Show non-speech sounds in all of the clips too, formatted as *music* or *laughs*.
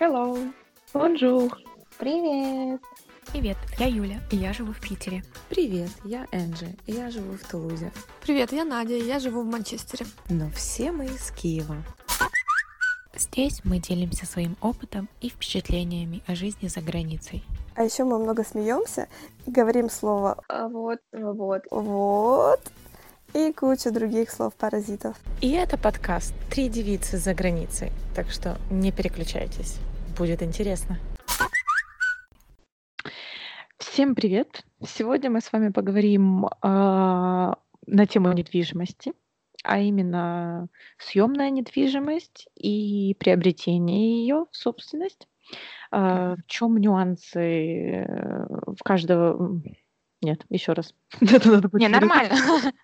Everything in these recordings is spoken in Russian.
Hello. Bonjour. Привет. Привет, я Юля, и я живу в Питере. Привет, я Энджи, и я живу в Тулузе. Привет, я Надя, и я живу в Манчестере. Но все мы из Киева. Здесь мы делимся своим опытом и впечатлениями о жизни за границей. А еще мы много смеемся и говорим слово вот, вот. «вот» и кучу других слов-паразитов. И это подкаст «Три девицы за границей». Так что не переключайтесь. Будет интересно. Всем привет! Сегодня мы с вами поговорим а, на тему недвижимости, а именно съемная недвижимость и приобретение ее в собственность. А, в чем нюансы э, в каждого... Нет, еще раз. *laughs* Это надо Не, нормально. *laughs*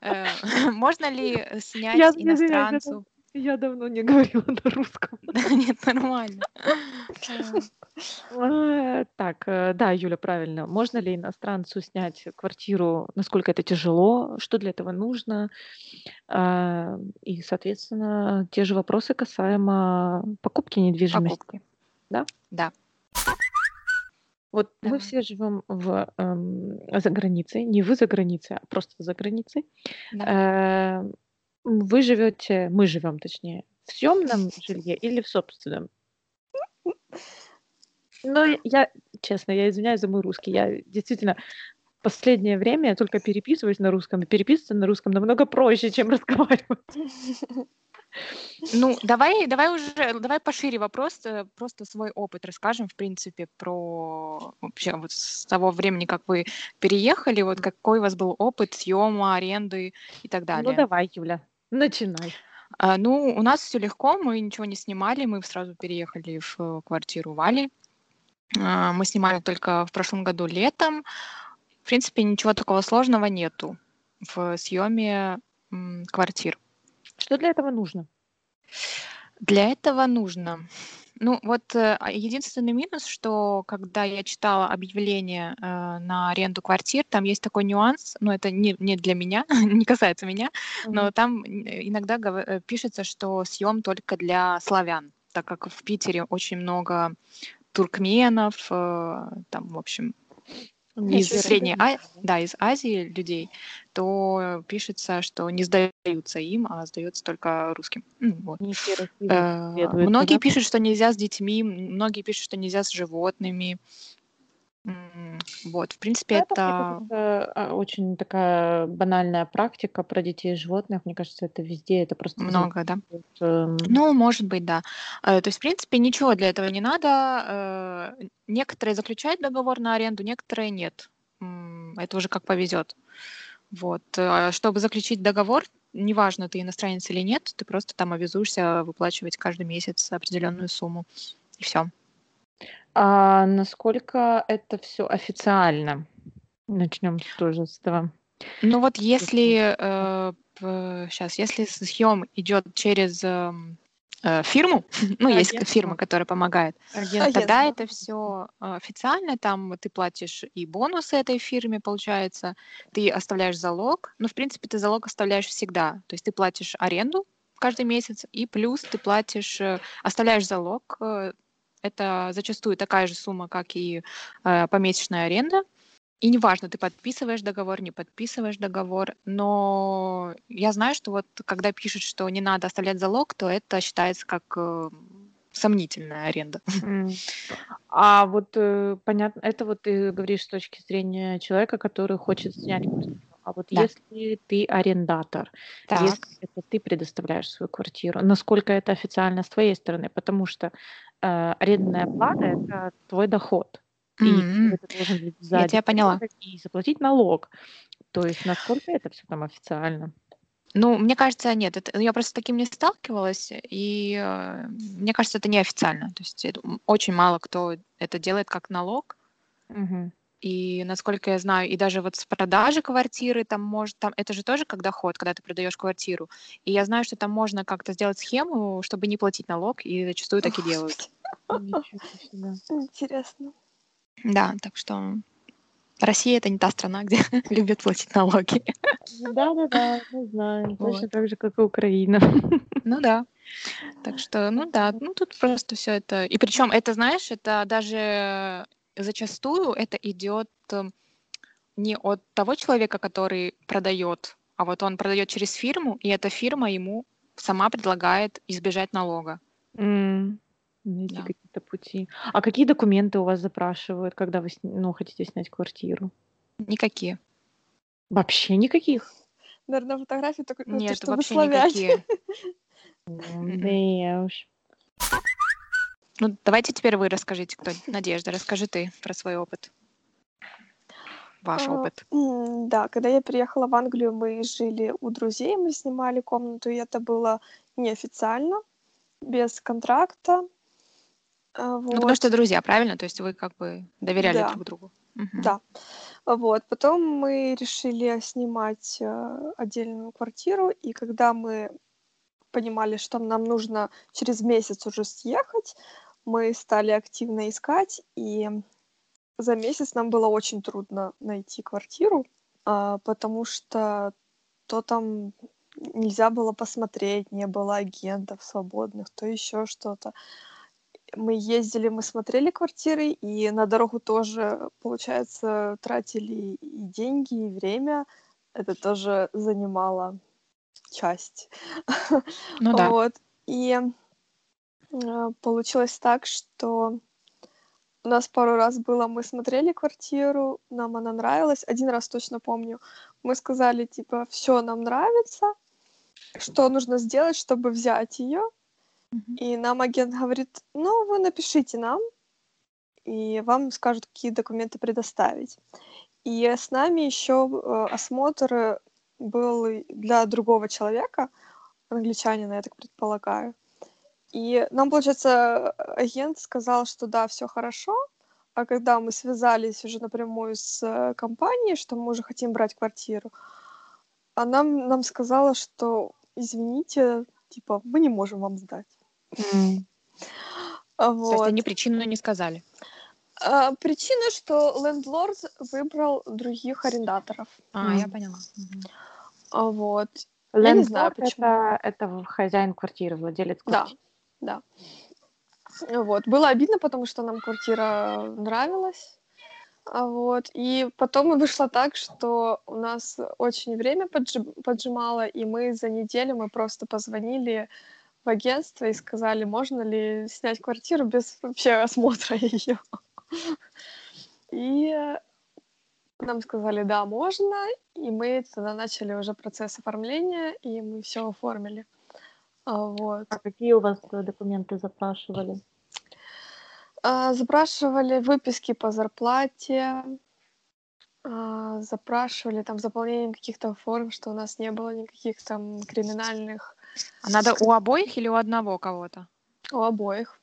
Э, Можно ли Я снять иностранцу? Я давно не говорила на русском. *laughs* Нет, нормально. Э, Так, э, да, Юля, правильно. Можно ли иностранцу снять квартиру? Насколько это тяжело? Что для этого нужно? И, соответственно, те же вопросы касаемо покупки недвижимости. Покупки. Да? Да. Вот мы Давай. все живем в, эм, за границей, не вы за границей, а просто за границей. Да. Э, Вы живете, мы живем, точнее, в съемном жилье или в собственном? Ну, я, честно, я извиняюсь за мой русский. Я действительно последнее время я только переписываюсь на русском, и переписываться на русском намного проще, чем *laughs* разговаривать. *laughs* Ну, давай, давай уже, давай пошире вопрос, э, просто свой опыт расскажем, в принципе, про вообще вот с того времени, как вы переехали, вот какой у вас был опыт съема, аренды и так Ну, далее. давай, Юля, начинай. А, ну, у нас все легко, мы ничего не снимали, мы сразу переехали в квартиру Вали. А, Мы снимали только в прошлом году летом. В принципе, ничего такого сложного нету в съеме м, квартир. Что для этого нужно? Для этого нужно. Ну, вот э, а единственный минус, что когда я читала объявление э, на аренду квартир, там есть такой нюанс, но это не, не для меня, *laughs* не касается меня, но Мгм. там н- иногда гов- э, пишется, что съем только для славян, так как в Питере очень много туркменов, э, там, в общем, из. Средней А- да, из Азии людей, то пишется, что не сдаются им, а сдается только русским. Вот. Э, Многие пишут, что нельзя с детьми, многие пишут, что нельзя с животными. М, Вот, в принципе, Это, мне это кажется, а, очень такая банальная практика про детей и животных. Мне кажется, это везде, это просто много, да? эм, Ну, может быть, да. Э, То есть, в принципе, ничего для этого не надо. Э, Некоторые заключают договор на аренду, некоторые нет. М, Это уже как повезет. Вот. Э, Чтобы заключить договор, неважно, ты иностранец или нет, ты просто там обязуешься выплачивать каждый месяц определенную сумму. И все. А насколько это все официально? Начнем тоже с этого. Ну вот если сейчас, если съем идет через эм, э, фирму, *laughs* ну есть фирма, которая помогает, Агентство. тогда это все официально, там ты платишь и бонусы этой фирме, получается, ты оставляешь залог, ну в принципе ты залог оставляешь всегда, то есть ты платишь аренду каждый месяц и плюс ты платишь, э, оставляешь залог, э, это зачастую такая же сумма, как и э, помесячная аренда. И неважно, ты подписываешь договор, не подписываешь договор, но я знаю, что вот когда пишут, что не надо оставлять залог, то это считается как э, сомнительная аренда. *laughs* А вот э, понятно, это вот ты говоришь с точки зрения человека, который хочет снять квартиру. А вот Да. если ты арендатор, Так. если это ты предоставляешь свою квартиру, насколько это официально с твоей стороны? Потому что э, арендная плата это твой доход. И М. ты должен Я за тебя поняла. и заплатить налог. То есть насколько это все там официально? Ну, мне кажется, нет, это, я просто с таким не сталкивалась, и э, мне кажется, это неофициально. То есть это, очень мало кто это делает как налог. Мгм. И насколько я знаю, и даже вот с продажи квартиры там может, там это же тоже как доход, когда ты продаешь квартиру. И я знаю, что там можно как-то сделать схему, чтобы не платить налог, и зачастую так и делают. Интересно. Да, так что Россия это не та страна, где *laughs* любят платить налоги. Да-да-да, мы знаем. Точно Вот. так же, как и Украина. Ну да. Так что, ну да, ну тут просто все это. И причем это, знаешь, это даже зачастую это идет эм, не от того человека, который продает, а вот он продает через фирму, и эта фирма ему сама предлагает избежать налога. Найти Да. какие-то пути. А какие документы у вас запрашивают, когда вы сни- ну, хотите снять квартиру? Никакие. Вообще никаких? Наверное, фотографии только это, Нет, чтобы вообще славять. никакие. М, *laughs* Да уж. Ну, давайте теперь вы расскажите, кто. Надежда, расскажи ты про свой опыт. Ваш А, опыт. м, Да, когда я приехала в Англию, мы жили у друзей, мы снимали комнату, и это было неофициально, без контракта. А, Ну, потому Вот. что друзья, правильно? То есть вы как бы доверяли Да. друг другу. Мгм. Да. Вот. Потом мы решили снимать э, отдельную квартиру, и когда мы понимали, что нам нужно через месяц уже съехать, мы стали активно искать, и за месяц нам было очень трудно найти квартиру, а, потому что то там нельзя было посмотреть, не было агентов свободных, то еще что-то. Мы ездили, мы смотрели квартиры, и на дорогу тоже, получается, тратили и деньги, и время. Это тоже занимало часть. *laughs* Ну да. Вот. И э, получилось так, что у нас пару раз было, мы смотрели квартиру, нам она нравилась. Один раз точно помню. Мы сказали, типа, все нам нравится, что нужно сделать, чтобы взять ее. И нам агент говорит, ну, вы напишите нам, и вам скажут, какие документы предоставить. И с нами еще э, осмотр э, был для другого человека, англичанина, я так предполагаю. И нам, получается, агент сказал, что да, все хорошо, а когда мы связались уже напрямую с э, компанией, что мы уже хотим брать квартиру, она нам сказала, что извините, типа, мы не можем вам сдать. М, А То есть Вот. они причину не сказали. А, причина, что лендлорд выбрал других арендаторов. А, я М. поняла. А Вот. Я не знаю, Лендлорд почему. это, это хозяин квартиры, владелец Да, квартиры. да. Вот. Было обидно, потому что нам квартира нравилась. А Вот. И потом вышло так, что у нас очень время поджи- поджимало, и мы за неделю мы просто позвонили в агентство и сказали, можно ли снять квартиру без вообще осмотра *laughs* ее. И нам сказали, да, можно, и мы тогда начали уже процесс оформления, и мы все оформили. А, Вот. А какие у вас э, документы запрашивали? А, Запрашивали выписки по зарплате, а, запрашивали там заполнение каких-то форм, что у нас не было никаких там криминальных А надо у обоих или у одного кого-то? у обоих.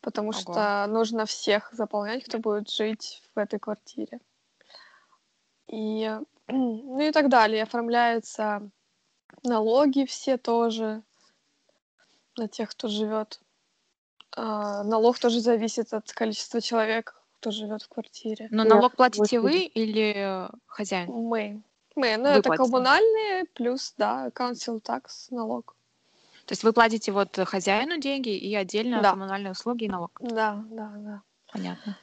Потому Ого. что нужно всех заполнять, кто будет жить в этой квартире. И, *clears throat* ну и так далее. Оформляются налоги все тоже на тех, кто живет. А, налог тоже зависит от количества человек, кто живет в квартире. Но Я налог платите вы или э, хозяин? Мы. Мы. Ну, это коммунальные, плюс, да, council tax, налог. То есть вы платите вот хозяину деньги и отдельно Да. коммунальные услуги и налог. Да, да, да. Понятно.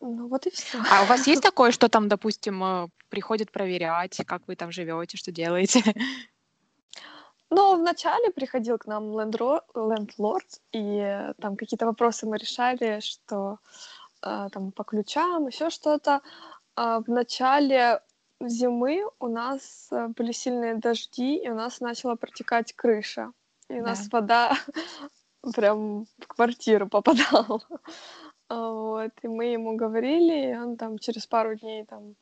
Ну, вот и все. А у вас есть *laughs* такое, что там, допустим, э, приходят проверять, как вы там живете, что делаете? Ну, вначале приходил к нам лендлорд, и э, там какие-то вопросы мы решали, что э, там по ключам, еще что-то. А в начале зимы у нас э, были сильные дожди, и у нас начала протекать крыша. И у нас Да. вода *laughs* прям в квартиру попадала. А, Вот, и мы ему говорили, и он там через пару дней там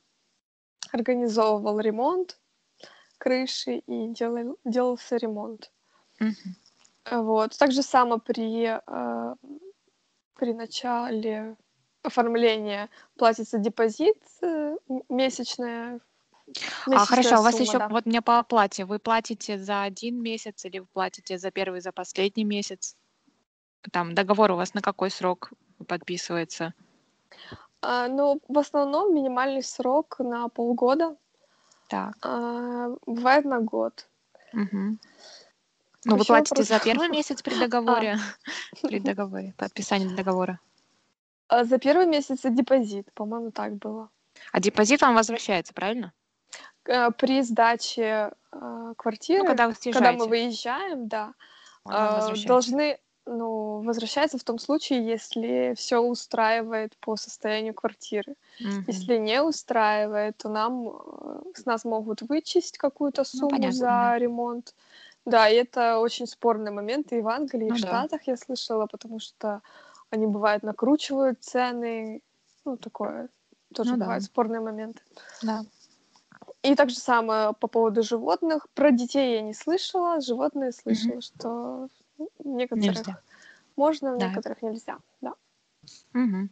организовывал ремонт крыши и делал, делался ремонт. А, Вот. Так же само при, э, при начале оформления платится депозит э, м- месячная. А месячная хорошо, а у вас сумма, еще да. вот мне по оплате. Вы платите за один месяц или вы платите за первый, за последний месяц? Там договор у вас на какой срок подписывается? А, ну, в основном минимальный срок на полгода, Так. а, бывает на год. Мгм. Ну, вы платите за вопрос. первый месяц при *laughs* договоре, *laughs* при договоре, подписании договора. А за первый месяц депозит, по-моему, так было. А депозит вам возвращается, правильно? Э, При сдаче э, Ну, квартиры, когда вы когда мы выезжаем, да, возвращается. должны, ну, возвращается в том случае, если все устраивает по состоянию квартиры. Мгм. Если не устраивает, то нам с нас могут вычесть какую-то сумму Ну, понятно, за да. ремонт. Да, и это очень спорный момент и в Англии, и Ну в да. Штатах я слышала, потому что они бывают накручивают цены, ну такое тоже Ну да. бывают спорные моменты. Да. И так же самое по поводу животных. Про детей я не слышала, животные слышала, что в некоторых Нельзя. можно, в Да. некоторых нельзя. Да. Мгм.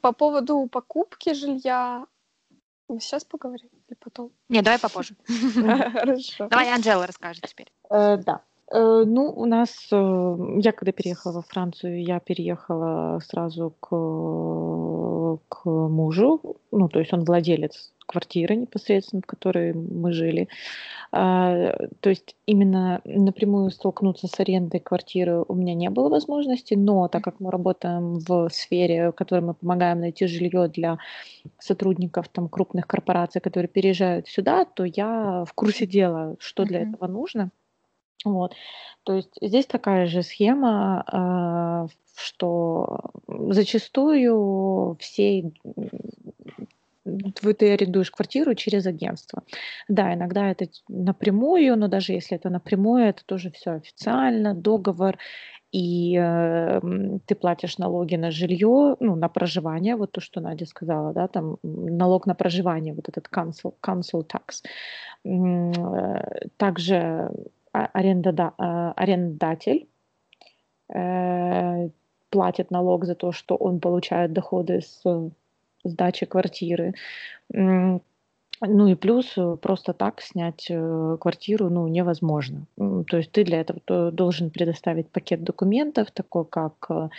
По поводу покупки жилья мы сейчас поговорим или потом? Не, давай попозже. Хорошо. *laughs* *laughs* Давай Анжела расскажет теперь. Э, да. Э, ну, у нас, э, я когда переехала во Францию, я переехала сразу к, к мужу, ну, то есть он владелец квартиры непосредственно, в которой мы жили. А, то есть именно напрямую столкнуться с арендой квартиры у меня не было возможности, но так как мы работаем в сфере, в которой мы помогаем найти жилье для сотрудников там, крупных корпораций, которые переезжают сюда, то я в курсе дела, что для этого нужно. Вот. То есть здесь такая же схема, а, что зачастую все ты арендуешь квартиру через агентство. Да, иногда это напрямую, но даже если это напрямую, это тоже все официально, договор, и э, ты платишь налоги на жилье, ну, на проживание, вот то, что Надя сказала, да, там налог на проживание, вот этот council, council tax. Э, Также а- арендода- а, арендодатель э, платит налог за то, что он получает доходы с сдачи квартиры. Ну и плюс э, просто так снять э, квартиру ну, невозможно. То есть ты для этого то- должен предоставить пакет документов, такой как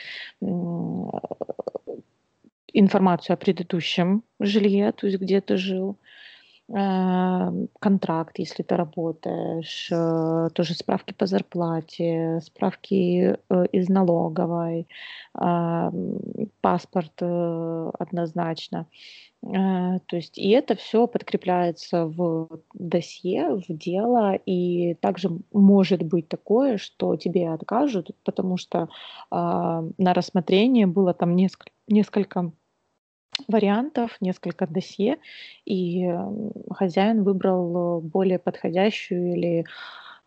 информацию о предыдущем жилье, то есть где ты жил, контракт, если ты работаешь, э, тоже справки по зарплате, справки э, из налоговой, а, паспорт э, однозначно. Э, То есть и это все подкрепляется в досье, в дело, и также может быть такое, что тебе откажут, потому что а, на рассмотрение было там несколько, несколько вариантов, несколько досье, и хозяин выбрал э, более подходящую или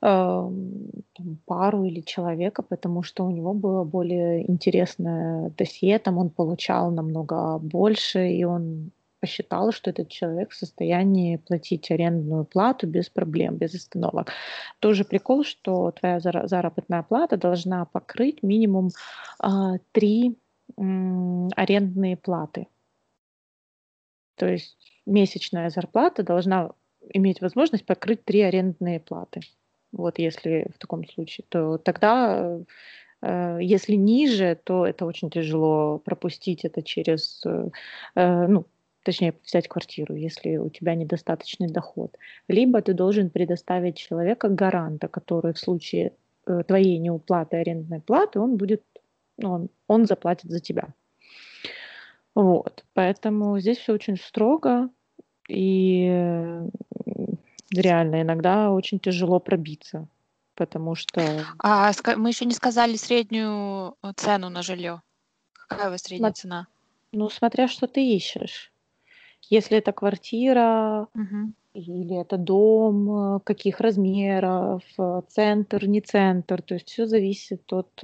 там, пару или человека, потому что у него было более интересное досье, там он получал намного больше, и он посчитал, что этот человек в состоянии платить арендную плату без проблем, без остановок. Тоже прикол, что твоя зара- заработная плата должна покрыть минимум а, три арендные платы. То есть месячная зарплата должна иметь возможность покрыть три арендные платы. Вот если в таком случае, то тогда, э, если ниже, то это очень тяжело пропустить это через, э, э, ну, точнее, взять квартиру, если у тебя недостаточный доход. Либо ты должен предоставить человека гаранта, который в случае твоей неуплаты арендной платы, он будет, ну, он, он заплатит за тебя. Вот, поэтому здесь все очень строго, и э, реально иногда очень тяжело пробиться, потому что А мы еще не сказали среднюю э, цену на жилье. Какая у вас средняя Сма- цена? Ну, смотря что ты ищешь. Если это квартира Мгм. или это дом, э, каких размеров, центр, не центр, то есть все зависит от...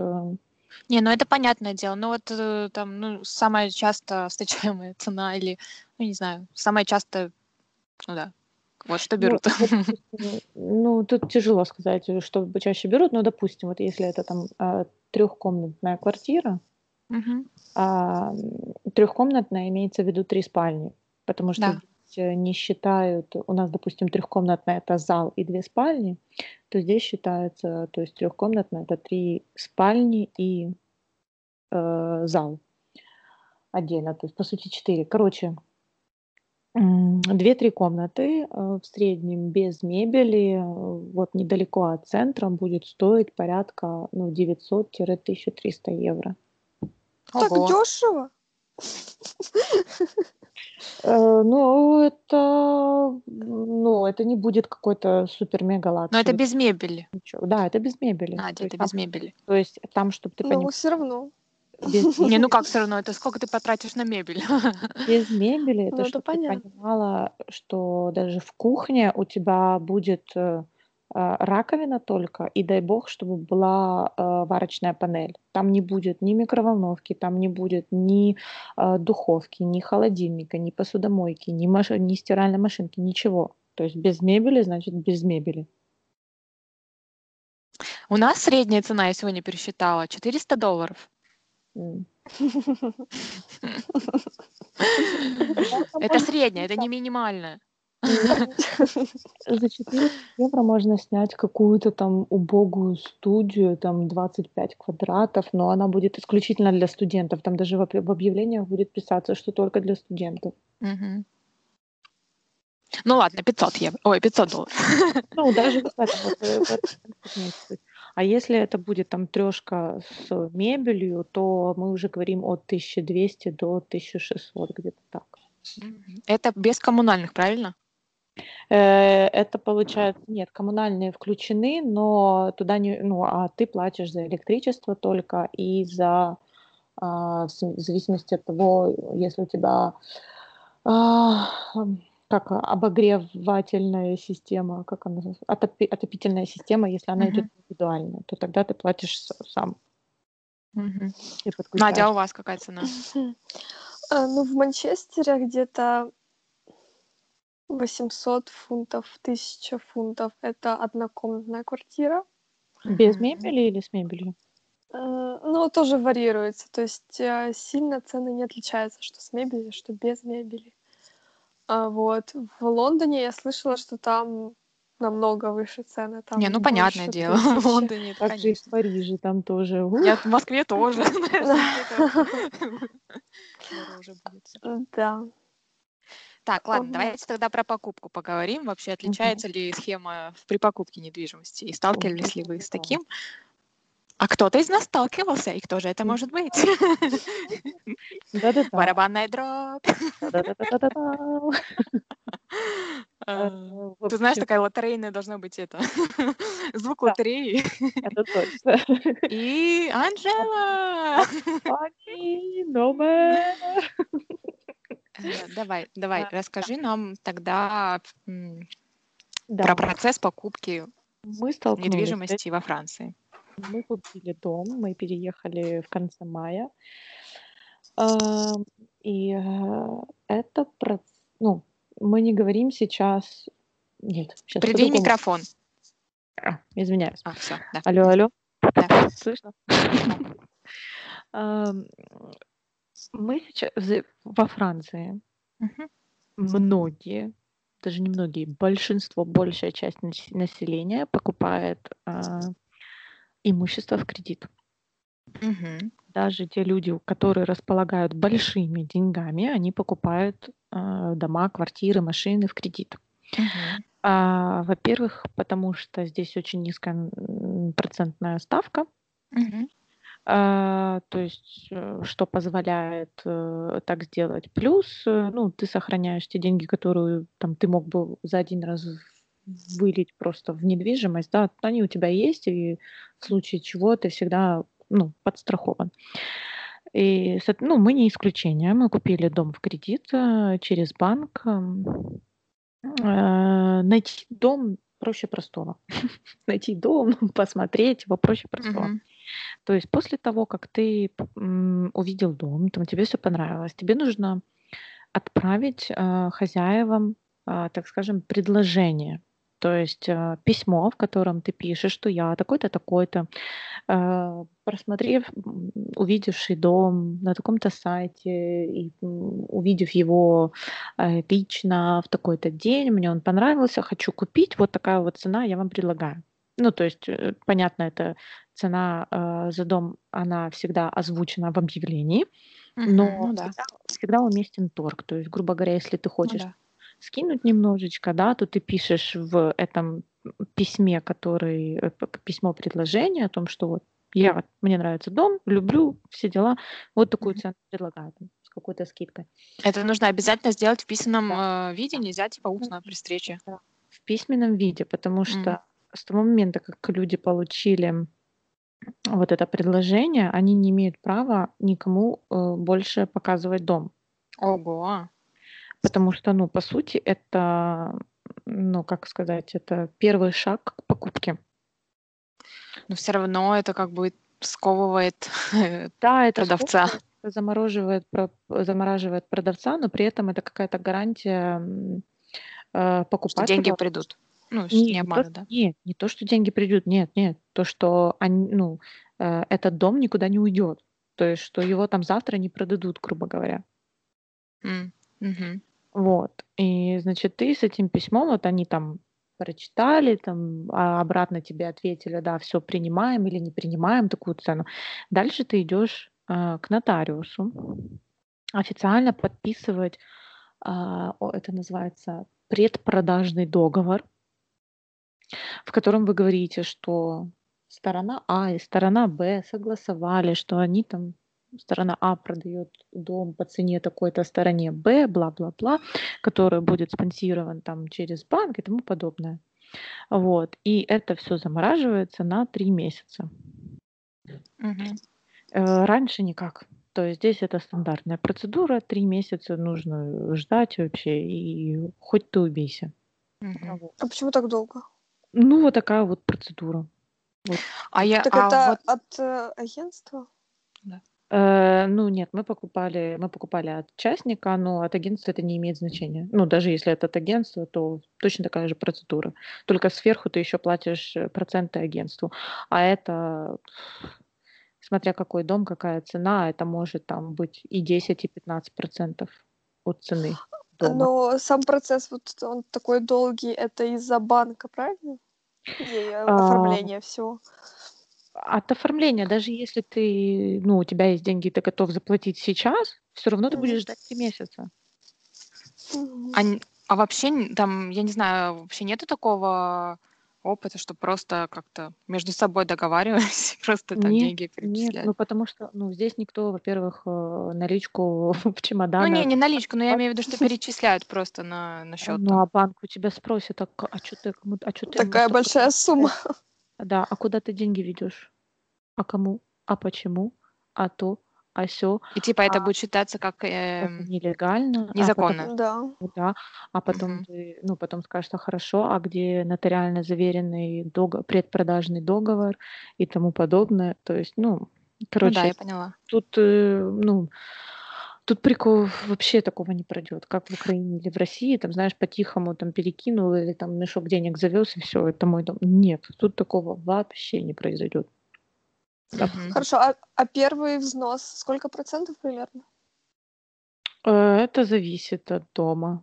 Не, ну это понятное дело. Ну вот э, там, ну, самая часто *laughs* встречаемая цена или, ну, не знаю, самая часто, ну да, вот что Ну, берут. *laughs* ну, тут тяжело сказать, э, что чаще берут, но, допустим, вот если это там а, трехкомнатная квартира, а, трехкомнатная имеется в виду три спальни, потому что Да. э, не считают, у нас, допустим, трехкомнатная это зал и две спальни, то здесь считается, то есть трехкомнатная это три спальни и э, зал отдельно, то есть по сути четыре. Короче, 2-3 комнаты, э, в среднем без мебели, вот недалеко от центра будет стоить порядка, ну, 900-1300 евро. Так Ого. дешево? *laughs* Э, ну, это, ну, это не будет какой-то супер-мега Но это без мебели. Ничего. Да, это без мебели. А, То это есть без там, мебели. то есть там, чтобы ты Ну, понимал, все равно. без, *laughs* Не, ну как все равно, это сколько ты потратишь на мебель? *laughs* без мебели, Ну, это это чтобы ты понятно. понимала, что даже в кухне у тебя будет э, раковина только, и дай бог, чтобы была э, варочная панель. Там не будет ни микроволновки, там не будет ни э, духовки, ни холодильника, ни посудомойки, ни, маш... ни стиральной машинки, ничего. То есть без мебели, значит без мебели. У нас средняя цена, я сегодня пересчитала, 400 долларов. *laughs* Это средняя, это не минимальная. За 4 евро можно снять какую-то там убогую студию, там 25 квадратов, но она будет исключительно для студентов. Там даже в об- в объявлениях будет писаться, что только для студентов. Мгм. Ну ладно, 500 евро. Ой, 500 долларов. Ну, даже э. А если это будет там трешка с мебелью, то мы уже говорим от 1200 до 1600, где-то так. Это без коммунальных, правильно? Э, Это получается, нет, коммунальные включены, но туда не, ну, а ты платишь за электричество только и за, а, в зависимости от того, если у тебя а, как обогревательная система, как она, называется? Отопи- отопительная система, если она идет Мгм. индивидуально, то тогда ты платишь сам и Надя, а у вас какая цена? *laughs* А, Ну, в Манчестере где-то 800 фунтов, 1000 фунтов. Это однокомнатная квартира. Без мебели или с мебелью? М, Ну, тоже варьируется. То есть э, сильно цены не отличаются, что с мебелью, что без мебели. А вот в Лондоне я слышала, что там намного выше цены. Там Не, ну понятное дело, в тысячи. Лондоне это Также и в. Париже там тоже. *laughs* Я в Москве тоже. *laughs* *laughs* Да. Так, ладно, Ага. давайте тогда про покупку поговорим. Вообще, отличается ли схема при покупке недвижимости? И сталкивались ли вы с таким? А кто-то из нас сталкивался, и кто же это может быть? Да-да-да. Барабанная дробь. Да-да-да-да-да. *laughs* А, Э, Ты знаешь, такая лотерейная должна быть это. *laughs* Звук лотереи. это точно. И Анжела! Funny, no man. Э, Давай, давай, расскажи нам тогда Да, про процесс покупки мы недвижимости во Франции. Мы купили дом, мы переехали в конце мая. Ам, И э, это проц- ну, мы не говорим сейчас. Нет, сейчас Придвинь по-другому. микрофон. А, извиняюсь. А, все, да. Алло, алло. Да. *laughs* Слышно? *laughs* Мы сейчас во Франции. Мгм. Многие, даже не многие, большинство, большая часть нас- населения покупает а, имущество в кредит. Мгм. Даже те люди, у- которые располагают большими деньгами, они покупают а, дома, квартиры, машины в кредит. Мгм. А, во-первых, потому что здесь очень низкая м, процентная ставка, Мгм. А, то есть э, что позволяет э, так сделать. Плюс, э, ну, ты сохраняешь те деньги, которые там ты мог бы за один раз вылить просто в недвижимость, да, они у тебя есть, и в случае чего ты всегда, ну, подстрахован. И, ну, мы не исключение. Мы купили дом в кредит через банк. Найти дом проще простого. *laughs* Найти дом, *laughs* посмотреть его проще простого. То есть после того, как ты м, увидел дом, там тебе все понравилось, тебе нужно отправить э, хозяевам, а, так скажем, предложение. То есть э, письмо, в котором ты пишешь, что я такой-то, такой-то, э, просмотрев, увидевший дом на таком-то сайте, и, увидев его э, лично в такой-то день, мне он понравился, хочу купить, вот такая вот цена я вам предлагаю. Ну, то есть, понятно, это цена э, за дом, она всегда озвучена в объявлении, но Ну да. всегда, всегда уместен торг. То есть, грубо говоря, если ты Ну хочешь да. Скинуть немножечко, да, то ты пишешь в этом письме, который, э, письмо предложение о том, что вот я, мне нравится дом, люблю, все дела, вот такую цену предлагаю, там, с какой-то скидкой. Это нужно обязательно сделать в писанном э, виде, нельзя типа устно при встрече. В письменном виде, потому что с того момента, как люди получили вот это предложение, они не имеют права никому э, больше показывать дом. Ого. Потому что, ну, по сути, это, ну, как сказать, это первый шаг к покупке. Но все равно это как бы сковывает *laughs* Да, это продавца. замораживает, замораживает продавца, но при этом это какая-то гарантия э, что деньги покупателя. придут. Ну, Не, не не то, да? нет, не то, что деньги придут, нет, нет, то, что они, ну, э, этот дом никуда не уйдет, то есть, что его там завтра не продадут, грубо говоря. М, мгм. Вот. И, значит, ты с этим письмом, вот они там прочитали, там а обратно тебе ответили, да, все принимаем или не принимаем такую цену. Дальше ты идешь а, к нотариусу, официально подписывать, о, это называется предпродажный договор, в котором вы говорите, что сторона А и сторона Б согласовали, что они там сторона А продает дом по цене такой-то стороне Б, бла-бла-бла, который будет спонсирован там через банк и тому подобное. Вот. И это все замораживается на три месяца. Э, Раньше никак. То есть здесь это стандартная процедура, три месяца нужно ждать вообще, и хоть ты убейся. Мгм. Вот. А почему так долго? Ну, вот такая вот процедура. А я, Так а это вот от э, агентства? Э, ну нет, мы покупали, мы покупали от частника, но от агентства это не имеет значения. Ну, даже если это от агентства, то точно такая же процедура. Только сверху ты еще платишь э, проценты агентству. А это, смотря какой дом, какая цена, это может там быть и 10, и 15 процентов от цены дома. Но сам процесс вот он такой долгий, это из-за банка, правильно? И э, А. оформления всего. От оформления, даже если ты, ну, у тебя есть деньги, и ты готов заплатить сейчас, все равно ты будешь ждать три месяца. А, а вообще там, я не знаю, вообще нету такого опыта, что просто как-то между собой договаривались, *laughs* просто там Нет, деньги Нет, перечисляют? ну потому что, ну, здесь никто, во-первых, э, наличку *laughs* в Ну, не, чемоданах. не наличку, но я имею в виду, что перечисляют просто на, на счет. Ну, а банк у тебя спросит, а, а что ты кому, а что ты Такая большая сумма. *laughs* Да, а куда ты деньги ведешь? А кому? А почему? А то? А все? И типа это А, будет считаться как Это эм, нелегально. А незаконно. потом, Да. да, а потом Мгм. ты, ну, потом скажешь, что хорошо, а где нотариально заверенный дого- предпродажный договор и тому подобное. То есть, ну, Ну да, короче, я поняла. Тут, э, ну, тут прикол вообще такого не пройдет, как в Украине или в России, там, знаешь, по-тихому там перекинул или там мешок денег завез и все, это мой дом. Нет, тут такого вообще не произойдет. Да. Хорошо, а, а первый взнос сколько процентов примерно? Э, Это зависит от дома.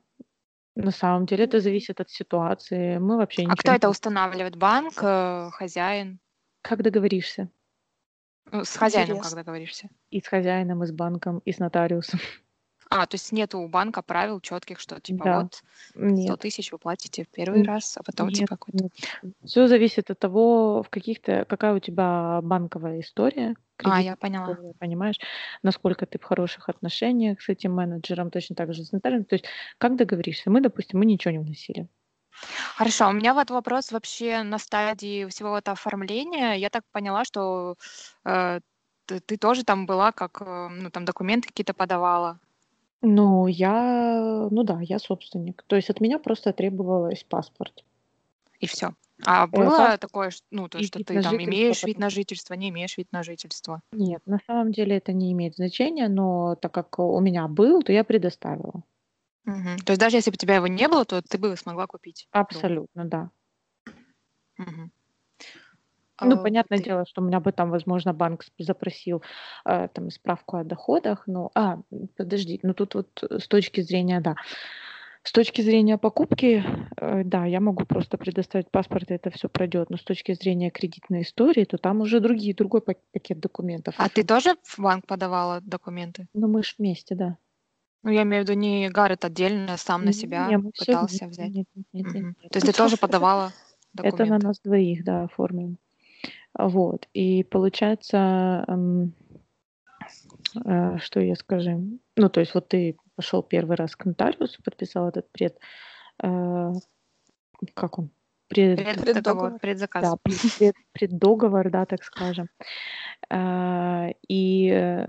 На самом деле это зависит от ситуации. Мы вообще А кто не это устанавливает? Банк, э, хозяин? Как договоришься? Ну, с хозяином, Интересно. договоришься? И с хозяином, и с банком, и с нотариусом. А, то есть нету у банка правил четких, что типа Да. вот 100 Нет. тысяч вы платите в первый Н- раз, а потом Нет, типа какой-то... нет. Все зависит от того, в каких-то, какая у тебя банковая история, А, кредитная я поняла. понимаешь, насколько ты в хороших отношениях с этим менеджером, точно так же с нотариусом. То есть, как договоришься? Мы, допустим, мы ничего не вносили. Хорошо, у меня вот вопрос вообще на стадии всего этого оформления. Я так поняла, что э, ты, ты тоже там была, как, э, ну, там документы какие-то подавала. Ну, я, ну да, я собственник. То есть от меня просто требовалось паспорт. И все. А Э, было паспорт такое, ну, то, что ты там имеешь вид на жительство, не имеешь вид на жительство? Нет, на самом деле это не имеет значения, но так как у меня был, то я предоставила. Мгм. То есть даже если бы у тебя его не было, то ты бы смогла купить. Абсолютно, да. Мгм. Ну, А, понятное ты- дело, что у меня бы там, возможно, банк запросил э, там справку о доходах, но, а, подожди, ну тут вот э, с точки зрения, да, с точки зрения покупки, э, да, я могу просто предоставить паспорт, и это все пройдет, но с точки зрения кредитной истории, то там уже другие, другой пак- пакет документов. А ты тоже в банк подавала документы? Ну, мы ж вместе, да. Ну, я имею в виду не Гаррет отдельно, сам на себя Не, мы всё пытался вместе. взять. Нет, нет, нет, нет, Мгм. нет. То есть ты тоже подавала *laughs* Это на документы? нас двоих, да, оформлено. Вот. И получается, эм, э, что я скажу? Ну, то есть вот ты пошел первый раз к нотариусу, подписал этот пред... э, как он? Пред... Преддоговор, Преддоговор. предзаказ. Да, пред- пред- преддоговор, да, так скажем. А, И э,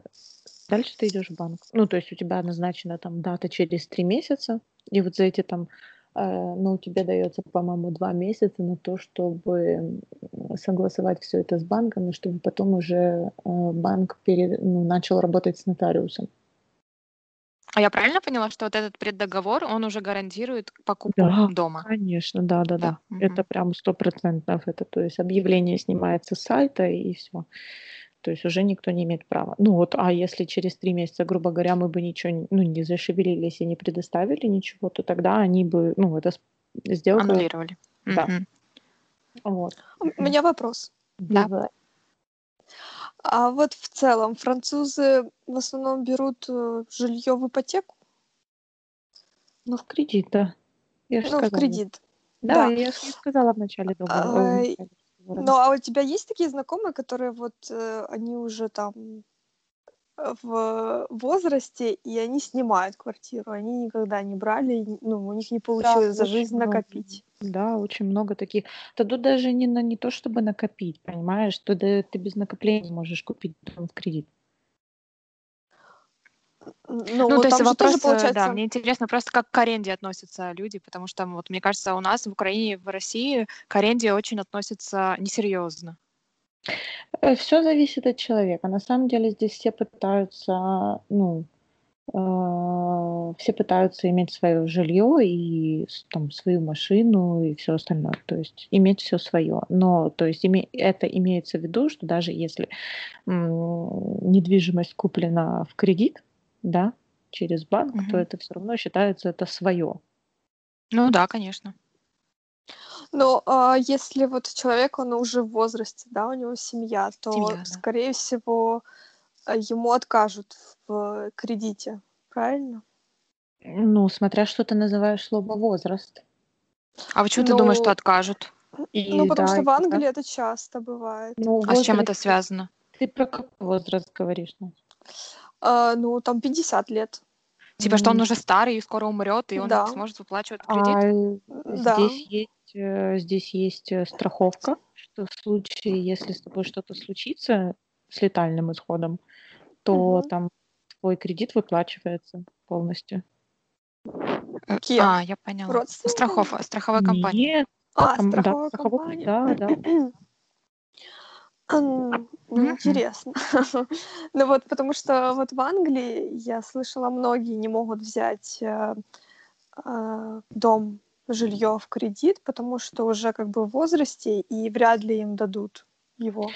дальше ты идешь в банк. Ну, то есть у тебя назначена там дата через три месяца, и вот за эти там, э, ну, тебе дается, по-моему, два месяца на то, чтобы согласовать все это с банком, и чтобы потом уже э, банк пере- ну, начал работать с нотариусом. А я правильно поняла, что вот этот преддоговор, он уже гарантирует покупку Да, дома? Конечно, да, да, да. Да. Это прям стопроцентно это, то есть объявление снимается с сайта и все. То есть уже никто не имеет права. Ну вот, а если через три месяца, грубо говоря, мы бы ничего, не- ну, не зашевелились и не предоставили ничего, то тогда они бы, ну, это с- сделка, Аннулировали. Да. Мгм. вот. У меня вопрос. Да. Давай. А вот в целом французы в основном берут э, жилье в ипотеку, Ну, в кредит, да. Я же ну, в сказала. кредит. Да, да. я же сказала в начале в Ай, начале разговора, Ну, а у тебя есть такие знакомые, которые вот э, они уже там э, в возрасте, и они снимают квартиру, они никогда не брали, ну, у них не получилось за очень жизнь много. накопить. Да, очень много таких. Да тут даже не, на, не то, чтобы накопить, понимаешь? Тут да, ты без накопления можешь купить дом в кредит. Ну, Ну, вот то есть же тоже вопрос, э, получается... да, мне интересно просто, как к аренде относятся люди, потому что, вот, мне кажется, у нас в Украине, в России к аренде очень относятся несерьезно. Все зависит от человека. На самом деле здесь все пытаются, ну, э, все пытаются иметь свое жилье и там свою машину и все остальное. То есть иметь все свое. Но, то есть име- это имеется в виду, что даже если м, недвижимость куплена в кредит, да, через банк, то Мгм. это все равно считается это свое. Ну да, конечно. Но а, если вот человек, он уже в возрасте, да, у него семья, то, Семья, да. скорее всего, а, ему откажут в кредите, правильно? Ну, смотря что ты называешь слово возраст. А почему ты думаешь, что Ну, откажут? И ну, потому да, что в да. Англии это часто бывает. Ну, А с чем возраст- это связано? Ты про какой возраст говоришь? А, ну, там 50 лет. Типа, что он уже старый и скоро умрет, и он Да. не сможет выплачивать кредит? А Да. здесь есть, э, здесь есть э, страховка, что в случае, если с тобой что-то случится с летальным исходом, то Мгм. там твой кредит выплачивается полностью. Э, Кем? А, я поняла. Родственникам? Страхов, страховая компания. Нет, А, да, страховая страховой- компания. да, да. *clears throat* М, Мгм. Интересно. *laughs* Ну вот, потому что вот в Англии я слышала, многие не могут взять э, а, дом, жилье в кредит, потому что уже как бы в возрасте и вряд ли им дадут его.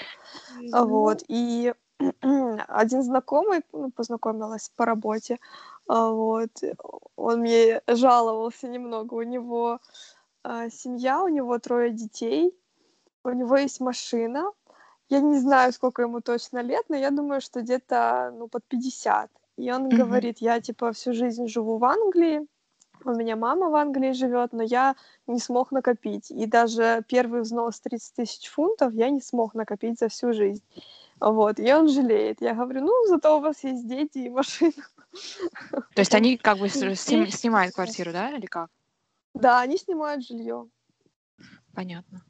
А Вот. И *clears throat* один знакомый, ну, познакомилась по работе, а, вот, он мне жаловался немного. У него а, семья, у него трое детей, у него есть машина. Я не знаю, сколько ему точно лет, но я думаю, что где-то ну, под 50. И он Мгм. говорит, я типа всю жизнь живу в Англии, у меня мама в Англии живет, но я не смог накопить. И даже первый взнос 30 тысяч фунтов я не смог накопить за всю жизнь. Вот, и он жалеет. Я говорю, ну, зато у вас есть дети и машина. *laughs* То есть они как бы снимают квартиру, да, или как? Да, они снимают жилье. Понятно.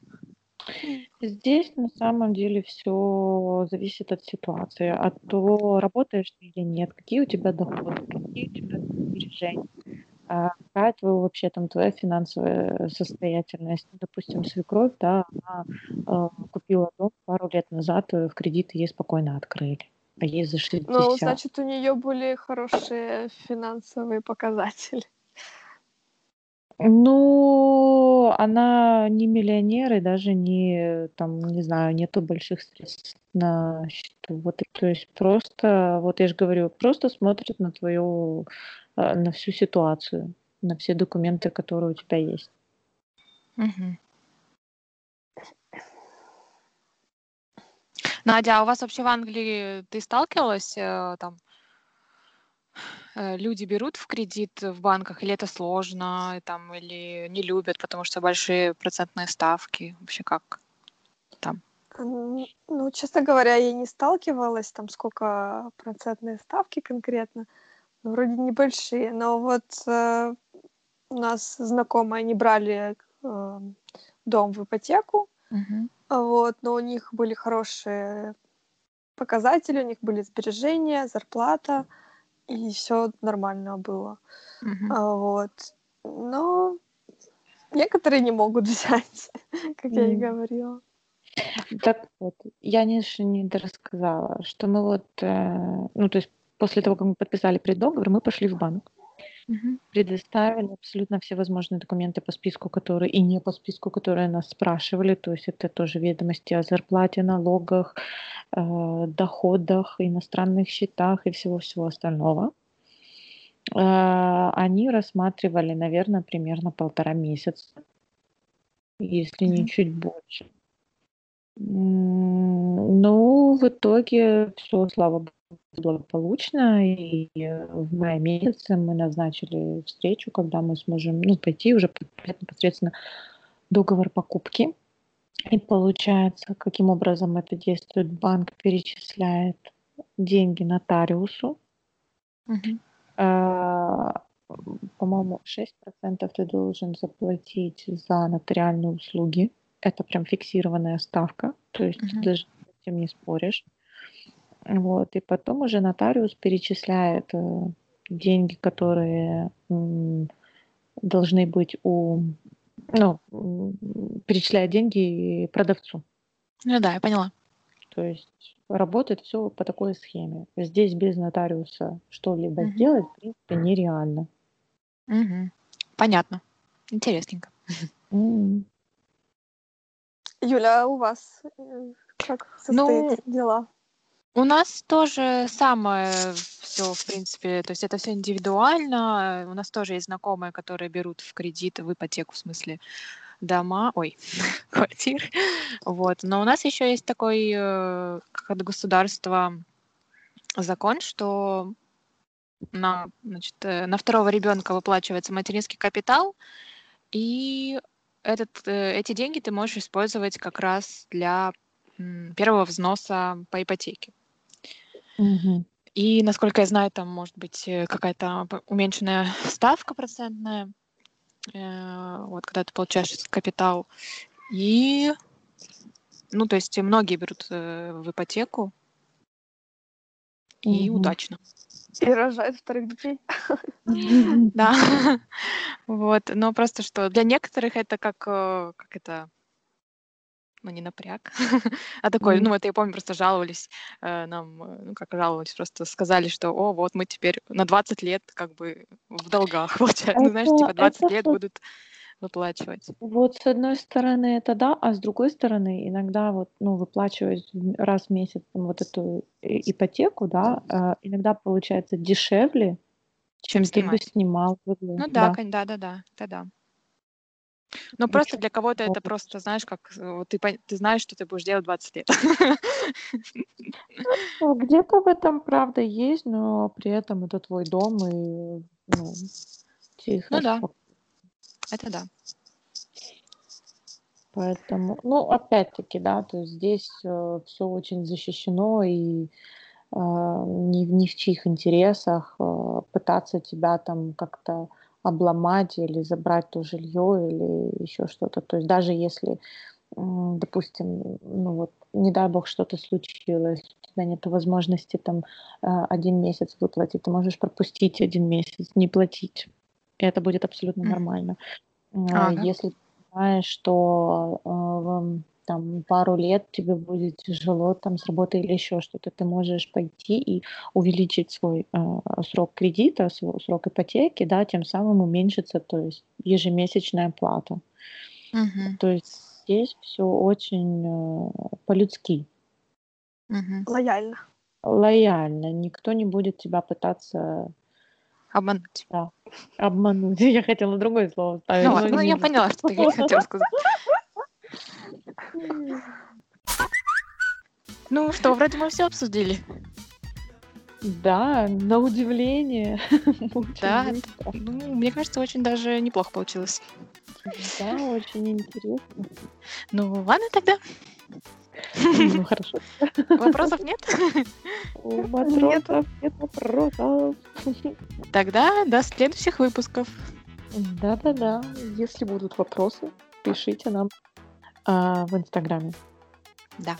Здесь на самом деле все зависит от ситуации, от того, работаешь ты или нет, какие у тебя доходы, какие у тебя сбережения, а какая твоя вообще там твоя финансовая состоятельность. Ну, Допустим, свекровь, да, она э, купила дом пару лет назад, э, в кредит ей спокойно открыли, а ей за 60. Ну, значит, у нее были хорошие финансовые показатели. Ну, она не миллионер и даже не, там, не знаю, нету больших средств на счету. Вот, то есть просто, вот я же говорю, просто смотрит на твою, э, на всю ситуацию, на все документы, которые у тебя есть. Мгм. Надя, а у вас вообще в Англии ты сталкивалась э, там э, люди берут в кредит в банках, или это сложно, там, или не любят, потому что большие процентные ставки? Вообще как там? М, Ну, честно говоря, я не сталкивалась, там сколько процентные ставки конкретно. Ну, вроде небольшие, но вот э, у нас знакомые, они брали э, дом в ипотеку, а вот, но у них были хорошие показатели, у них были сбережения, зарплата, и все нормально было. А вот. Но некоторые не могут *laughs* взять, как я и говорила. Так вот, я не, не рассказала, что мы вот, э, ну, то есть после того, как мы подписали преддоговор, мы пошли в банк, Мгм. предоставили абсолютно все возможные документы по списку, которые и не по списку, которые нас спрашивали, то есть это тоже ведомости о зарплате, налогах, э, доходах, иностранных счетах и всего-всего остального. Э, Они рассматривали, наверное, примерно полтора месяца, если не Мгм. чуть больше. М, Ну, в итоге все, слава богу, благополучно. И э, в мае месяце мы назначили встречу, когда мы сможем ну, пойти уже непосредственно договор покупки. И получается, каким образом это действует? Банк перечисляет деньги нотариусу. Мгм. А, По-моему, 6% ты должен заплатить за нотариальные услуги. Это прям фиксированная ставка, то есть ты Мгм. даже с этим не споришь. Вот, и потом уже нотариус перечисляет э, деньги, которые должны быть у, ну, перечисляет деньги продавцу. Ну да, я поняла. То есть работает все по такой схеме. Здесь без нотариуса что-либо Мгм. сделать, в принципе, нереально. Мгм. Понятно. Интересненько. Юля, а у вас э, как Ну, состоят дела? У нас тоже самое все, в принципе, то есть это все индивидуально. У нас тоже есть знакомые, которые берут в кредит, в ипотеку, в смысле, дома, ой, *laughs* квартиры. Вот. Но у нас еще есть такой, э, как от государства, закон, что на, значит, э, на второго ребенка выплачивается материнский капитал, и этот, э, эти деньги ты можешь использовать как раз для первого взноса по ипотеке. Мгм. И, насколько я знаю, там может быть э, какая-то п- уменьшенная ставка процентная, э, вот когда ты получаешь этот капитал. И, ну, то есть многие берут э, в ипотеку, и Мгм. удачно. И рожают вторых детей? *laughs* Да, *laughs* вот. Но просто что для некоторых это как, э, как это, ну, не напряг, *laughs* а такой, ну, это я помню, просто жаловались э, нам, э, ну, как жаловались, просто сказали, что, о, вот мы теперь на 20 лет как бы в долгах, *laughs* получается. Ну, знаешь, типа 20 это лет будут выплачивать. вот с одной стороны это да, а с другой стороны иногда вот ну выплачивать раз в месяц там, вот эту ипотеку, да, э, иногда получается дешевле, Чем чем ты бы снимал Ну да, да. да, да, да, это да. Но просто Очень для кого-то это просто, знаешь, как э, вот ты, ты знаешь, что ты будешь делать 20 лет. Ну, Где-то в этом правда есть, но при этом это твой дом и ну, тихо, Ну да, это да. Поэтому, ну, опять-таки, да, то есть здесь все очень защищено и э, ни, в- ни в чьих интересах э, пытаться тебя там как-то обломать или забрать то жилье или еще что-то. То есть даже если, допустим, ну вот, не дай бог что-то случилось, у тебя нет возможности там э, один месяц выплатить, ты можешь пропустить один месяц, не платить. И это будет абсолютно нормально. Э, Ага. Если знаешь, что э, там пару лет тебе будет тяжело там с работой или еще что-то, ты можешь пойти и увеличить свой э, срок кредита, свой срок ипотеки, да, тем самым уменьшится, то есть ежемесячная плата. Мгм, То есть здесь все очень э, по-людски, мгм. Лояльно. лояльно. Никто не будет тебя пытаться Обмануть. да, обмануть. *laughs* Я хотела другое слово ставить, Ну ладно, ну я поняла, что ты хотела сказать. *laughs* Ну что, вроде мы все обсудили. Да, на удивление. *laughs* Да. Ну, мне кажется, очень даже неплохо получилось. Да, очень интересно. Ну, ладно тогда. Ну, хорошо. Вопросов нет? У матросов нет вопросов. Тогда до следующих выпусков. Да-да-да. Если будут вопросы, пишите нам а, в Инстаграме. Да.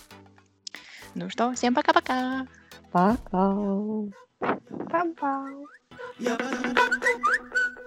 Ну что, всем пока-пока. Пока. Па-па. Yabba-dabba-dabba.